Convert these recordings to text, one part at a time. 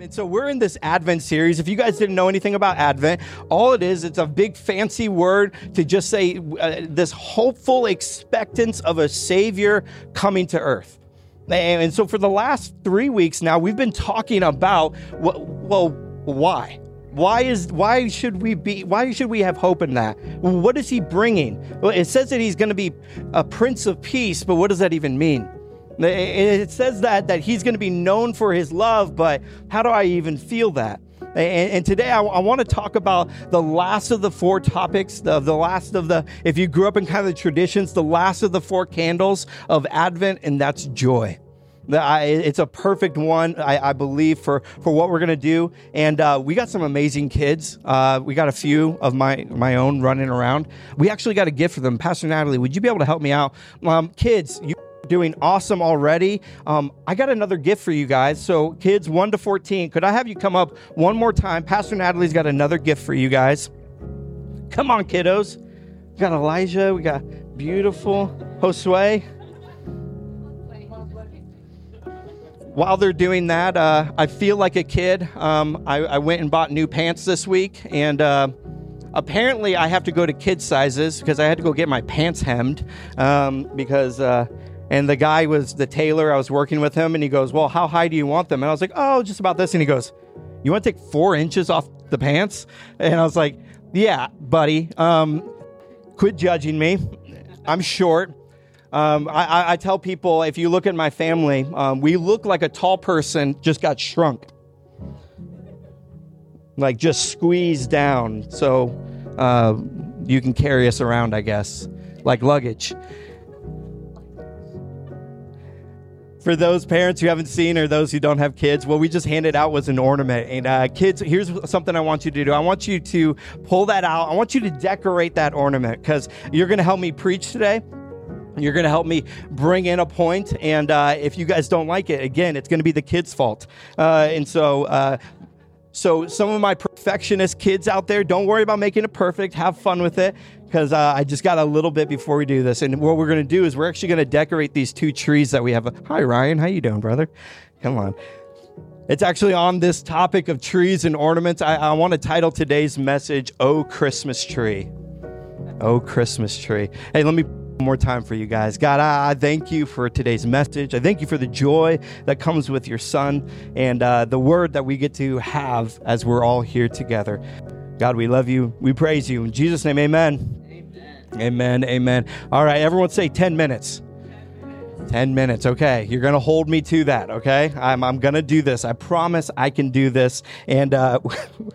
And so we're in this Advent series. If you guys didn't know anything about Advent, all it is, it's a big fancy word to just say uh, this hopeful expectance of a Savior coming to earth. And so for the last three weeks now, we've been talking about, well, why? Why is why should we be why should we have hope in that? What is he bringing? Well, it says that he's going to be a prince of peace, but what does that even mean? It says that that he's going to be known for his love, but how do I even feel that? And, and today I, I want to talk about the last of the four topics, the, the last of the, if you grew up in kind of the traditions, the last of the four candles of Advent, and that's joy. I, it's a perfect one, I, I, believe, for, for what we're going to do. And uh, we got some amazing kids. Uh, we got a few of my, my own running around. We actually got a gift for them. Pastor Natalie, would you be able to help me out? Um, kids, you doing awesome already. Um, I got another gift for you guys. So, kids 1 to 14, could I have you come up one more time? Pastor Natalie's got another gift for you guys. Come on, kiddos. We got Elijah, we got beautiful Josue. While they're doing that, uh, I feel like a kid. Um, I, I, went and bought new pants this week, and uh, apparently I have to go to kid sizes because I had to go get my pants hemmed um, because uh, and the guy was the tailor. I was working with him, and he goes, Well, how high do you want them? And I was like, Oh, just about this. And he goes, You want to take four inches off the pants? And I was like, Yeah, buddy. Um, quit judging me. I'm short. Um, I, I, tell people if you look at my family, um, we look like a tall person just got shrunk, like just squeezed down. So uh, you can carry us around, I guess, like luggage. For those parents who haven't seen or those who don't have kids, what we just handed out was an ornament. And uh, kids, here's something I want you to do. I want you to pull that out. I want you to decorate that ornament because you're going to help me preach today. You're going to help me bring in a point, and uh, if you guys don't like it, again, it's going to be the kids' fault. Uh, and so, uh, so some of my perfectionist kids out there, don't worry about making it perfect. Have fun with it because uh, I just got a little bit before we do this. And what we're going to do is we're actually going to decorate these two trees that we have. Hi, Ryan. How you doing, brother? Come on. It's actually on this topic of trees and ornaments. I, I want to title today's message, Oh Christmas Tree. Oh Christmas Tree. Hey, let me more time for you guys. God, I, I, thank you for today's message. I thank you for the joy that comes with your son and uh, the word that we get to have as we're all here together. God, we love you. We praise you. In Jesus' name, amen. Amen. Amen. All right, everyone say 10 minutes. 10 minutes. Okay. You're going to hold me to that. Okay. I'm, I'm going to do this. I promise I can do this. And uh,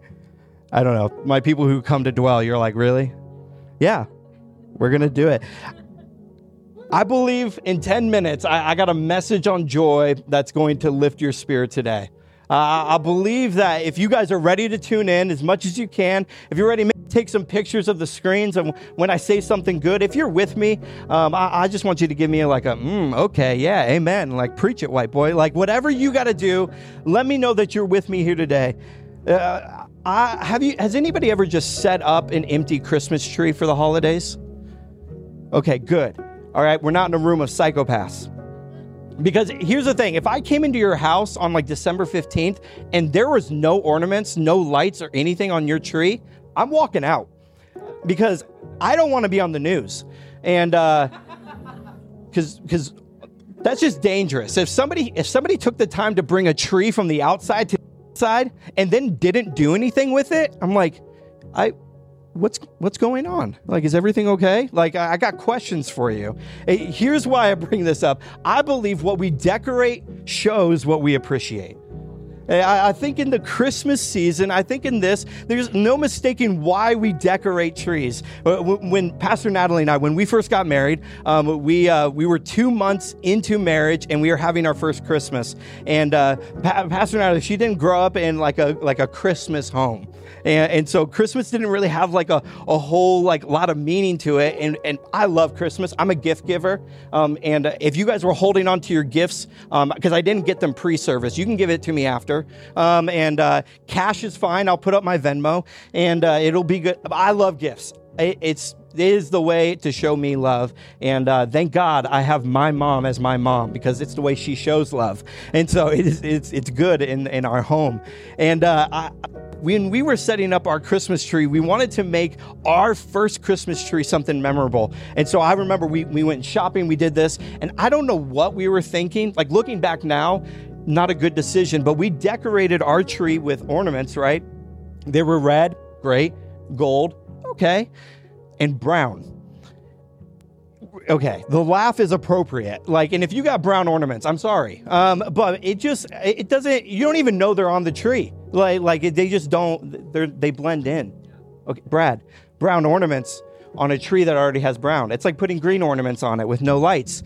I don't know. My people who come to dwell, you're like, really? Yeah, we're going to do it. I believe in 10 minutes, I, I got a message on joy that's going to lift your spirit today. Uh, I believe that if you guys are ready to tune in as much as you can, if you're ready, take some pictures of the screens and when I say something good. If you're with me, um, I, I, just want you to give me like a, mm, okay, yeah, amen. Like, preach it, white boy. Like, whatever you got to do, let me know that you're with me here today. Uh, I, have you, has anybody ever just set up an empty Christmas tree for the holidays? Okay, good. All right, we're not in a room of psychopaths. Because here's the thing if I came into your house on like December 15th and there was no ornaments, no lights, or anything on your tree, I'm walking out because I don't want to be on the news. And because, uh, because that's just dangerous. If somebody if somebody took the time to bring a tree from the outside to the inside and then didn't do anything with it, I'm like, I what's what's going on? Like, is everything okay? Like, I, I got questions for you. Here's why I bring this up. I believe what we decorate shows what we appreciate. I, think in the Christmas season, I think in this, there's no mistaking why we decorate trees. Uh, when Pastor Natalie and I, when we first got married, um, we uh, we were two months into marriage and we were having our first Christmas. And uh, pa- Pastor Natalie, she didn't grow up in like a like a Christmas home. And, and so Christmas didn't really have like a, a whole like lot of meaning to it. And, and I love Christmas. I'm a gift giver. Um, and if you guys were holding on to your gifts, because um, I didn't get them pre-service, you can give it to me after. Um, and uh, cash is fine. I'll put up my Venmo and uh, it'll be good. I love gifts. It, it's is the way to show me love. And uh, thank God I have my mom as my mom because it's the way she shows love. And so it is, it's, it's good in, in our home. And uh, I, when we were setting up our Christmas tree, we wanted to make our first Christmas tree something memorable. And so I remember we, we went shopping, we did this, and I don't know what we were thinking. Like looking back now, not a good decision, but we decorated our tree with ornaments, right? They were red, great, gold, okay, and brown. Okay, the laugh is appropriate. Like, and if you got brown ornaments, I'm sorry, um, but it just it doesn't. You don't even know they're on the tree. Like, like they just don't. They they blend in. Okay, Brad, brown ornaments on a tree that already has brown. It's like putting green ornaments on it with no lights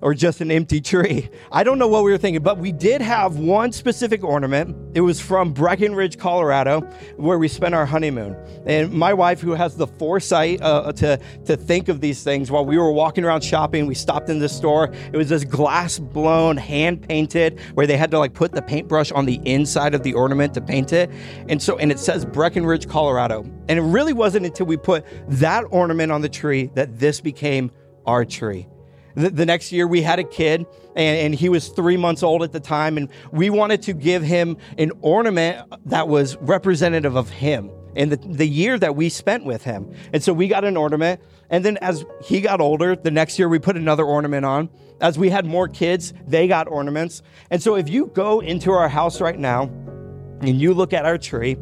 or just an empty tree. I don't know what we were thinking, but we did have one specific ornament. It was from Breckenridge, Colorado, where we spent our honeymoon. And my wife, who has the foresight uh, to, to think of these things, while we were walking around shopping, we stopped in the store. It was this glass blown, hand painted, where they had to like put the paintbrush on the inside of the ornament to paint it. And so, and it says Breckenridge, Colorado. And it really wasn't until we put that ornament on the tree that this became our tree the, the next year we had a kid and, and, he was three months old at the time and we wanted to give him an ornament that was representative of him and the, the year that we spent with him. And so we got an ornament and then as he got older the next year we put another ornament on. As we had more kids they got ornaments. And so if you go into our house right now and you look at our tree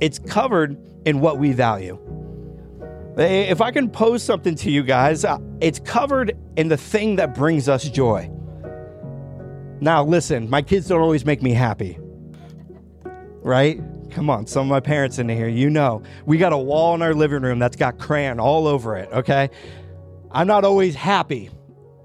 it's covered in what we value if I can pose something to you guys, uh, it's covered in the thing that brings us joy. Now, listen, my kids don't always make me happy, right? Come on, some of my parents in here, you know, we got a wall in our living room that's got crayon all over it, okay? I'm not always happy,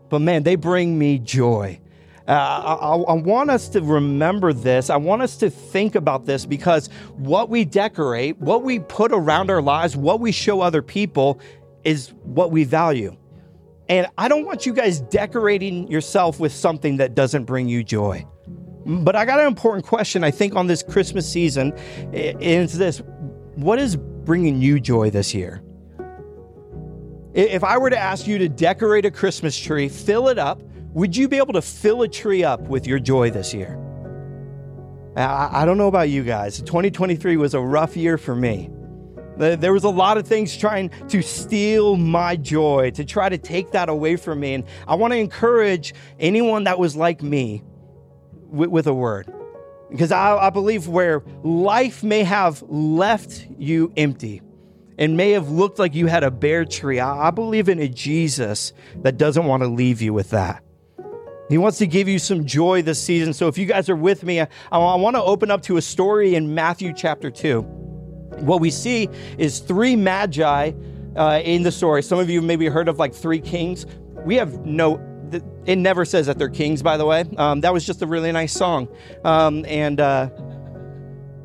but man, they bring me joy. Uh, I, I, want us to remember this. I want us to think about this because what we decorate, what we put around our lives, what we show other people is what we value. And I don't want you guys decorating yourself with something that doesn't bring you joy. But I got an important question, I think, on this Christmas season. It's this What is bringing you joy this year? If I were to ask you to decorate a Christmas tree, fill it up, would you be able to fill a tree up with your joy this year? I, I don't know about you guys. 2023 was a rough year for me. There was a lot of things trying to steal my joy, to try to take that away from me. And I want to encourage anyone that was like me with, with a word. Because I, I, believe where life may have left you empty and may have looked like you had a bare tree, I, I believe in a Jesus that doesn't want to leave you with that. He wants to give you some joy this season. So if you guys are with me, I, I want to open up to a story in Matthew chapter 2. What we see is three magi uh, in the story. Some of you maybe heard of like three kings. We have no, it never says that they're kings, by the way. Um, that was just a really nice song. Um, and, uh,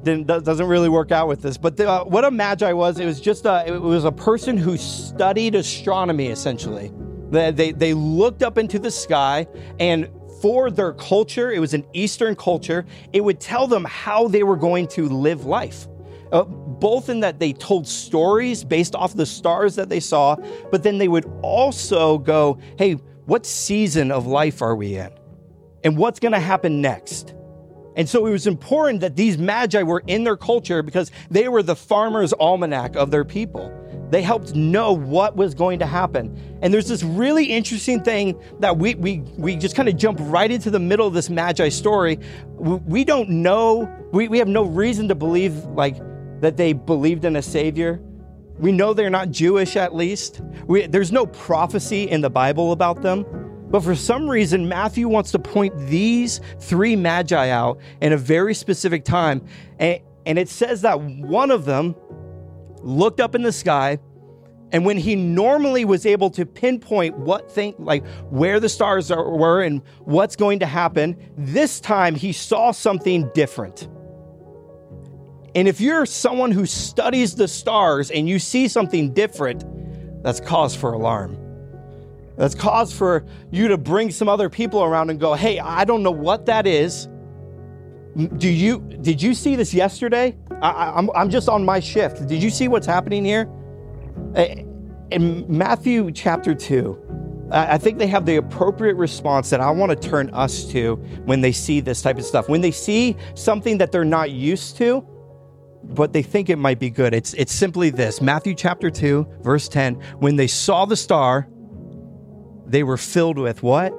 doesn't really work out with this. But the, uh, what a magi was, it was just a, it was a person who studied astronomy essentially. They, they, looked up into the sky and for their culture, it was an Eastern culture, it would tell them how they were going to live life. Uh, both in that they told stories based off the stars that they saw, but then they would also go, hey, what season of life are we in? And what's going to happen next? And so it was important that these magi were in their culture because they were the farmer's almanac of their people. They helped know what was going to happen. And there's this really interesting thing that we, we, we just kind of jump right into the middle of this Magi story. We, we don't know, we, we have no reason to believe like that they believed in a savior. We know they're not Jewish at least. We, there's no prophecy in the Bible about them. But for some reason, Matthew wants to point these three magi out in a very specific time. And, and it says that one of them looked up in the sky, and when he normally was able to pinpoint what thing, like where the stars are, were and what's going to happen, this time he saw something different. And if you're someone who studies the stars and you see something different, that's cause for alarm. That's cause for you to bring some other people around and go, hey, I don't know what that is. Do you did you see this yesterday? I, am I'm, I'm just on my shift. Did you see what's happening here? Eh, in Matthew chapter 2, I think they have the appropriate response that I want to turn us to when they see this type of stuff. When they see something that they're not used to, but they think it might be good. It's, it's simply this Matthew chapter 2, verse 10. When they saw the star, they were filled with what?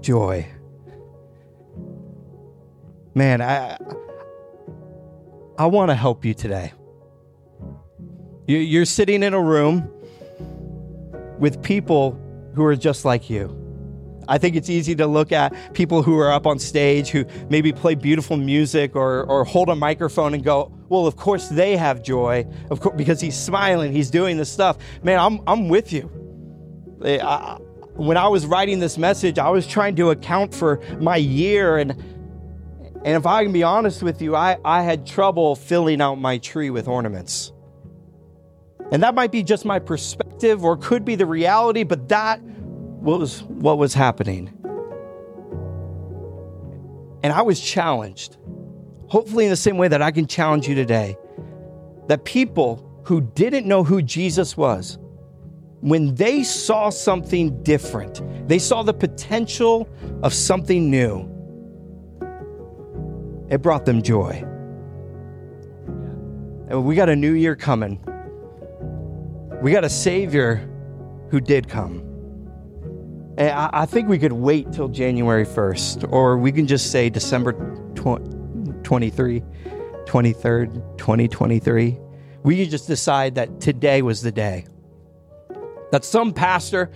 Joy. Man, I, I want to help you today. You're sitting in a room with people who are just like you. I think it's easy to look at people who are up on stage who maybe play beautiful music or, or hold a microphone and go, well, of course they have joy, of course, because he's smiling, he's doing this stuff. Man, I'm, I'm with you. Eh, I, when I was writing this message, I was trying to account for my year. And, and if I can be honest with you, I, I had trouble filling out my tree with ornaments. And that might be just my perspective or could be the reality, but that was what was happening. And I was challenged, hopefully, in the same way that I can challenge you today, that people who didn't know who Jesus was, when they saw something different, they saw the potential of something new, it brought them joy. And we got a new year coming. We got a Savior who did come. And I, I think we could wait till January 1st, or we can just say December 23, 23rd, 2023. We can just decide that today was the day. That some pastor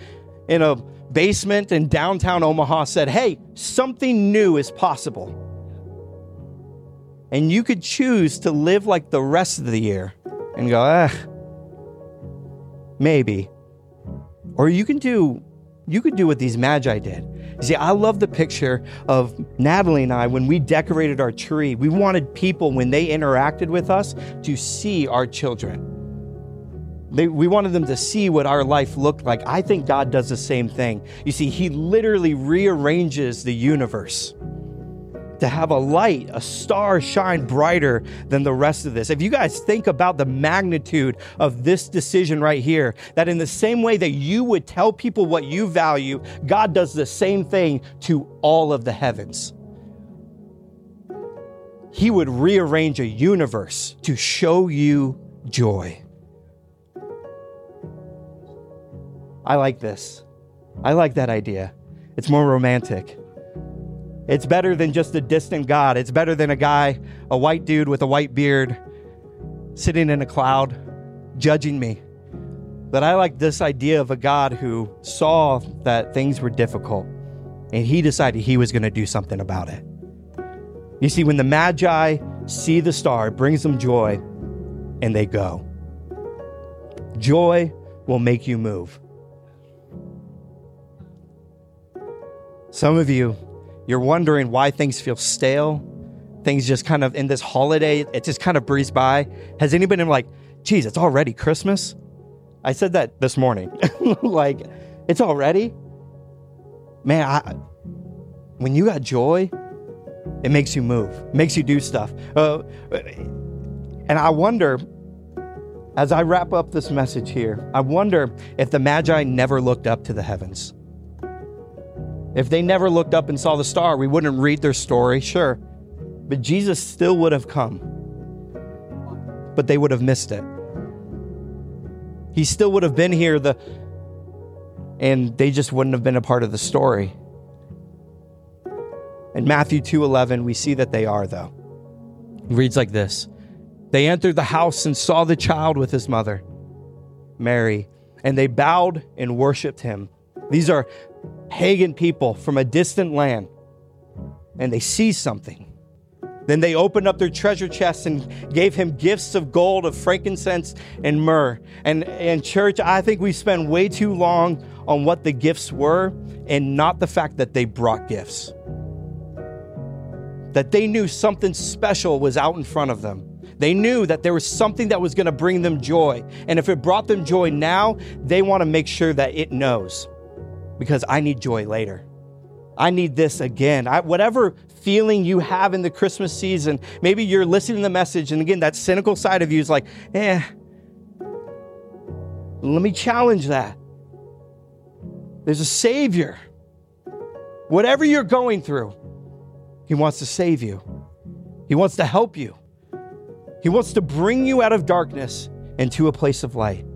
in a basement in downtown Omaha said, Hey, something new is possible. And you could choose to live like the rest of the year and go, ah, maybe. Or you can do you could do what these magi did. You see, I love the picture of Natalie and I when we decorated our tree. We wanted people, when they interacted with us, to see our children. They, we wanted them to see what our life looked like. I think God does the same thing. You see, He literally rearranges the universe to have a light, a star shine brighter than the rest of this. If you guys think about the magnitude of this decision right here, that in the same way that you would tell people what you value, God does the same thing to all of the heavens. He would rearrange a universe to show you joy. I like this. I like that idea. It's more romantic. It's better than just a distant God. It's better than a guy, a white dude with a white beard, sitting in a cloud, judging me. But I like this idea of a God who saw that things were difficult and he decided he was going to do something about it. You see, when the Magi see the star, it brings them joy and they go. Joy will make you move. Some of you you're wondering why things feel stale, things just kind of in this holiday, it just kind of breezed by. Has anybody been like, geez, it's already Christmas? I said that this morning. like, it's already? Man, I, when you got joy, it makes you move, makes you do stuff. Uh, and I wonder, as I wrap up this message here, I wonder if the Magi never looked up to the heavens. If they never looked up and saw the star, we wouldn't read their story, sure. But Jesus still would have come. But they would have missed it. He still would have been here the and they just wouldn't have been a part of the story. In Matthew 2:11 we see that they are though. It reads like this. They entered the house and saw the child with his mother, Mary, and they bowed and worshiped him. These are pagan people from a distant land and they see something. Then they opened up their treasure chests and gave him gifts of gold, of frankincense, and myrrh. And in church, I think we spend way too long on what the gifts were and not the fact that they brought gifts. That they knew something special was out in front of them. They knew that there was something that was going to bring them joy. And if it brought them joy now, they want to make sure that it knows because I need joy later. I need this again. I, whatever feeling you have in the Christmas season, maybe you're listening to the message, and again, that cynical side of you is like, eh. Let me challenge that. There's a Savior. Whatever you're going through, He wants to save you, He wants to help you, He wants to bring you out of darkness into a place of light.